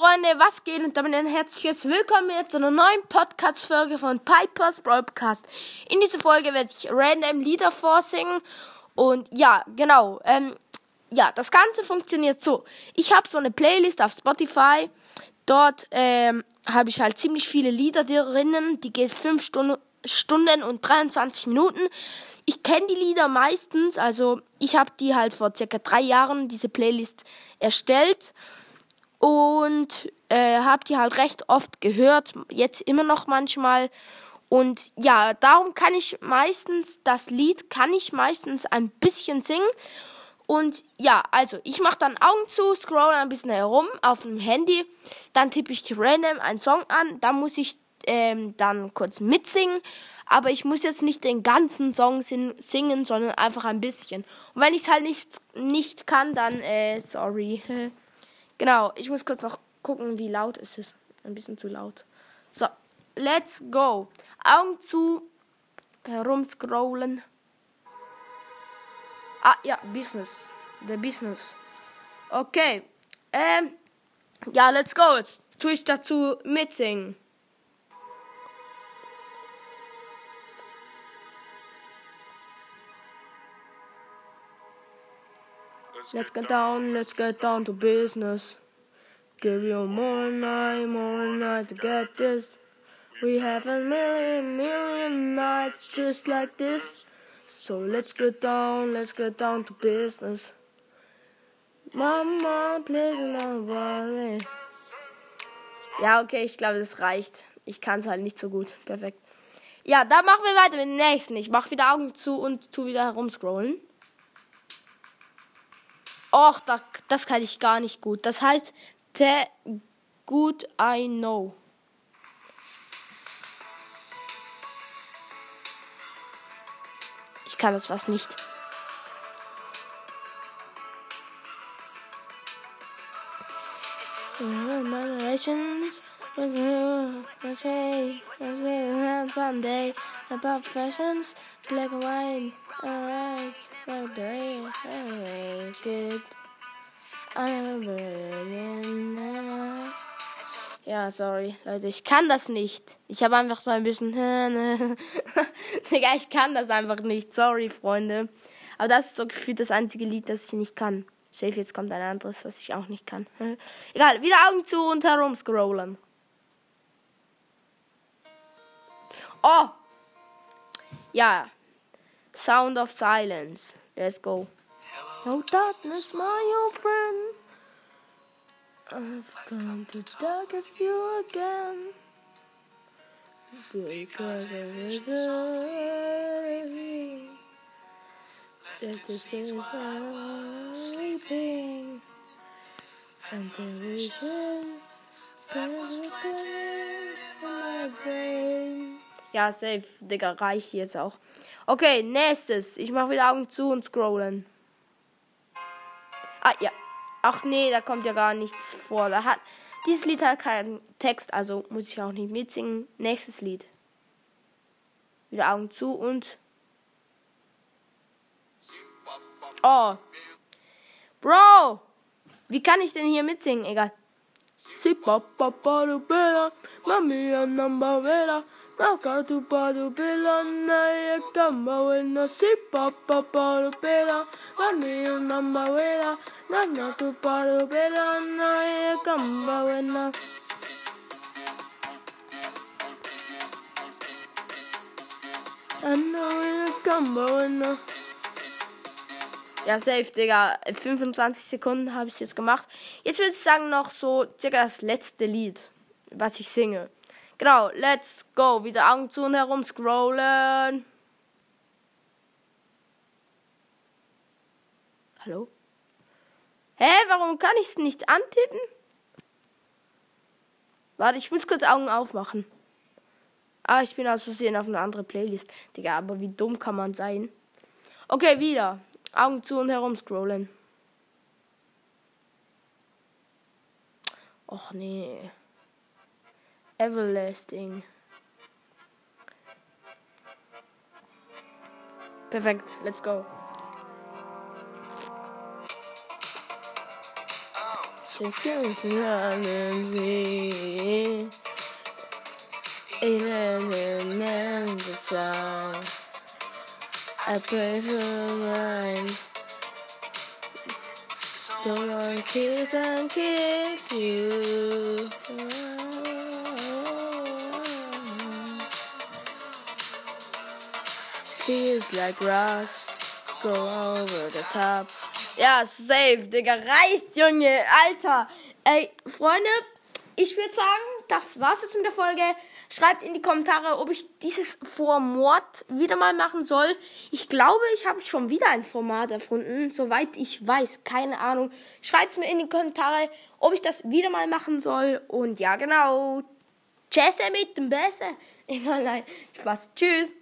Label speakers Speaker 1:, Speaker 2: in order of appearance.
Speaker 1: Freunde, was geht? Und damit ein herzliches Willkommen zu einer neuen Podcast-Folge von Pipers Broadcast. In dieser Folge werde ich random Lieder vorsingen. Und ja, genau. Ähm, ja, das Ganze funktioniert so. Ich habe so eine Playlist auf Spotify. Dort ähm, habe ich halt ziemlich viele Lieder drinnen. Die geht 5 Stunden, Stunden und 23 Minuten. Ich kenne die Lieder meistens. Also ich habe die halt vor circa drei Jahren, diese Playlist, erstellt und äh, habe die halt recht oft gehört, jetzt immer noch manchmal. Und ja, darum kann ich meistens, das Lied kann ich meistens ein bisschen singen. Und ja, also ich mache dann Augen zu, scroll ein bisschen herum auf dem Handy, dann tippe ich random einen Song an, dann muss ich ähm, dann kurz mitsingen, aber ich muss jetzt nicht den ganzen Song singen, sondern einfach ein bisschen. Und wenn ich es halt nicht, nicht kann, dann äh, sorry. Genau, ich muss kurz noch gucken, wie laut es ist. Ein bisschen zu laut. So, let's go. Augen zu, herumscrollen. Ah, ja, Business. The Business. Okay. Ähm, ja, let's go. Jetzt tue ich dazu mitsingen. Let's get down, let's get down to business. Give you more night, more night to get this. We have a million, million nights just like this. So let's get down, let's get down to business. Mama, please don't worry. Ja, okay, ich glaube, das reicht. Ich kann es halt nicht so gut. Perfekt. Ja, da machen wir weiter mit dem nächsten. Ich mache wieder Augen zu und tu wieder herumscrollen. Och, da, das kann ich gar nicht gut. Das heißt, the good I know. Ich kann das was nicht. Generations, Sunday, about fashions, black and white, alright. Ja, sorry, Leute, ich kann das nicht. Ich habe einfach so ein bisschen. Digga, ich kann das einfach nicht. Sorry, Freunde. Aber das ist so gefühlt das einzige Lied, das ich nicht kann. Safe, jetzt kommt ein anderes, was ich auch nicht kann. Egal, wieder Augen zu und herumscrollen. Oh! Ja. Sound of Silence. Let's go. Oh, darkness, my old friend. I've come to dark of you again. Because a that sleeping. And the vision in my brain. Ja, safe, Digga, reicht jetzt auch. Okay, nächstes. Ich mache wieder Augen zu und scrollen. Ah, ja. Ach nee, da kommt ja gar nichts vor. Da hat, dieses Lied hat keinen Text, also muss ich auch nicht mitsingen. Nächstes Lied. Wieder Augen zu und. Oh. Bro! Wie kann ich denn hier mitsingen? Egal. Mami, number Nakatu padu pila na ye kamba wena si papa padu pila Mami unamba wela na natu padu pila na ye kamba wena Ja, safe, Digga. 25 Sekunden habe ich jetzt gemacht. Jetzt würde ich sagen, noch so circa das letzte Lied, was ich singe. Genau, let's go. Wieder Augen zu und herum scrollen. Hallo? Hä, warum kann ich es nicht antippen? Warte, ich muss kurz Augen aufmachen. Ah, ich bin aus Versehen auf eine andere Playlist. Digga, aber wie dumm kann man sein? Okay, wieder. Augen zu und herum scrollen. Och nee. Everlasting. Perfekt, let's go. Sie. Even in the time, I pray for mine. Don't want to kiss and kick you. Feels like rust, go over the top. Ja, safe, Digga, reicht, Junge, Alter. Ey, Freunde, ich würde sagen, das war's jetzt mit der Folge. Schreibt in die Kommentare, ob ich dieses Format wieder mal machen soll. Ich glaube, ich habe schon wieder ein Format erfunden, soweit ich weiß. Keine Ahnung. Schreibt mir in die Kommentare, ob ich das wieder mal machen soll. Und ja, genau. Tschüss mit dem Bässe. Nein, nein, Spaß. Tschüss.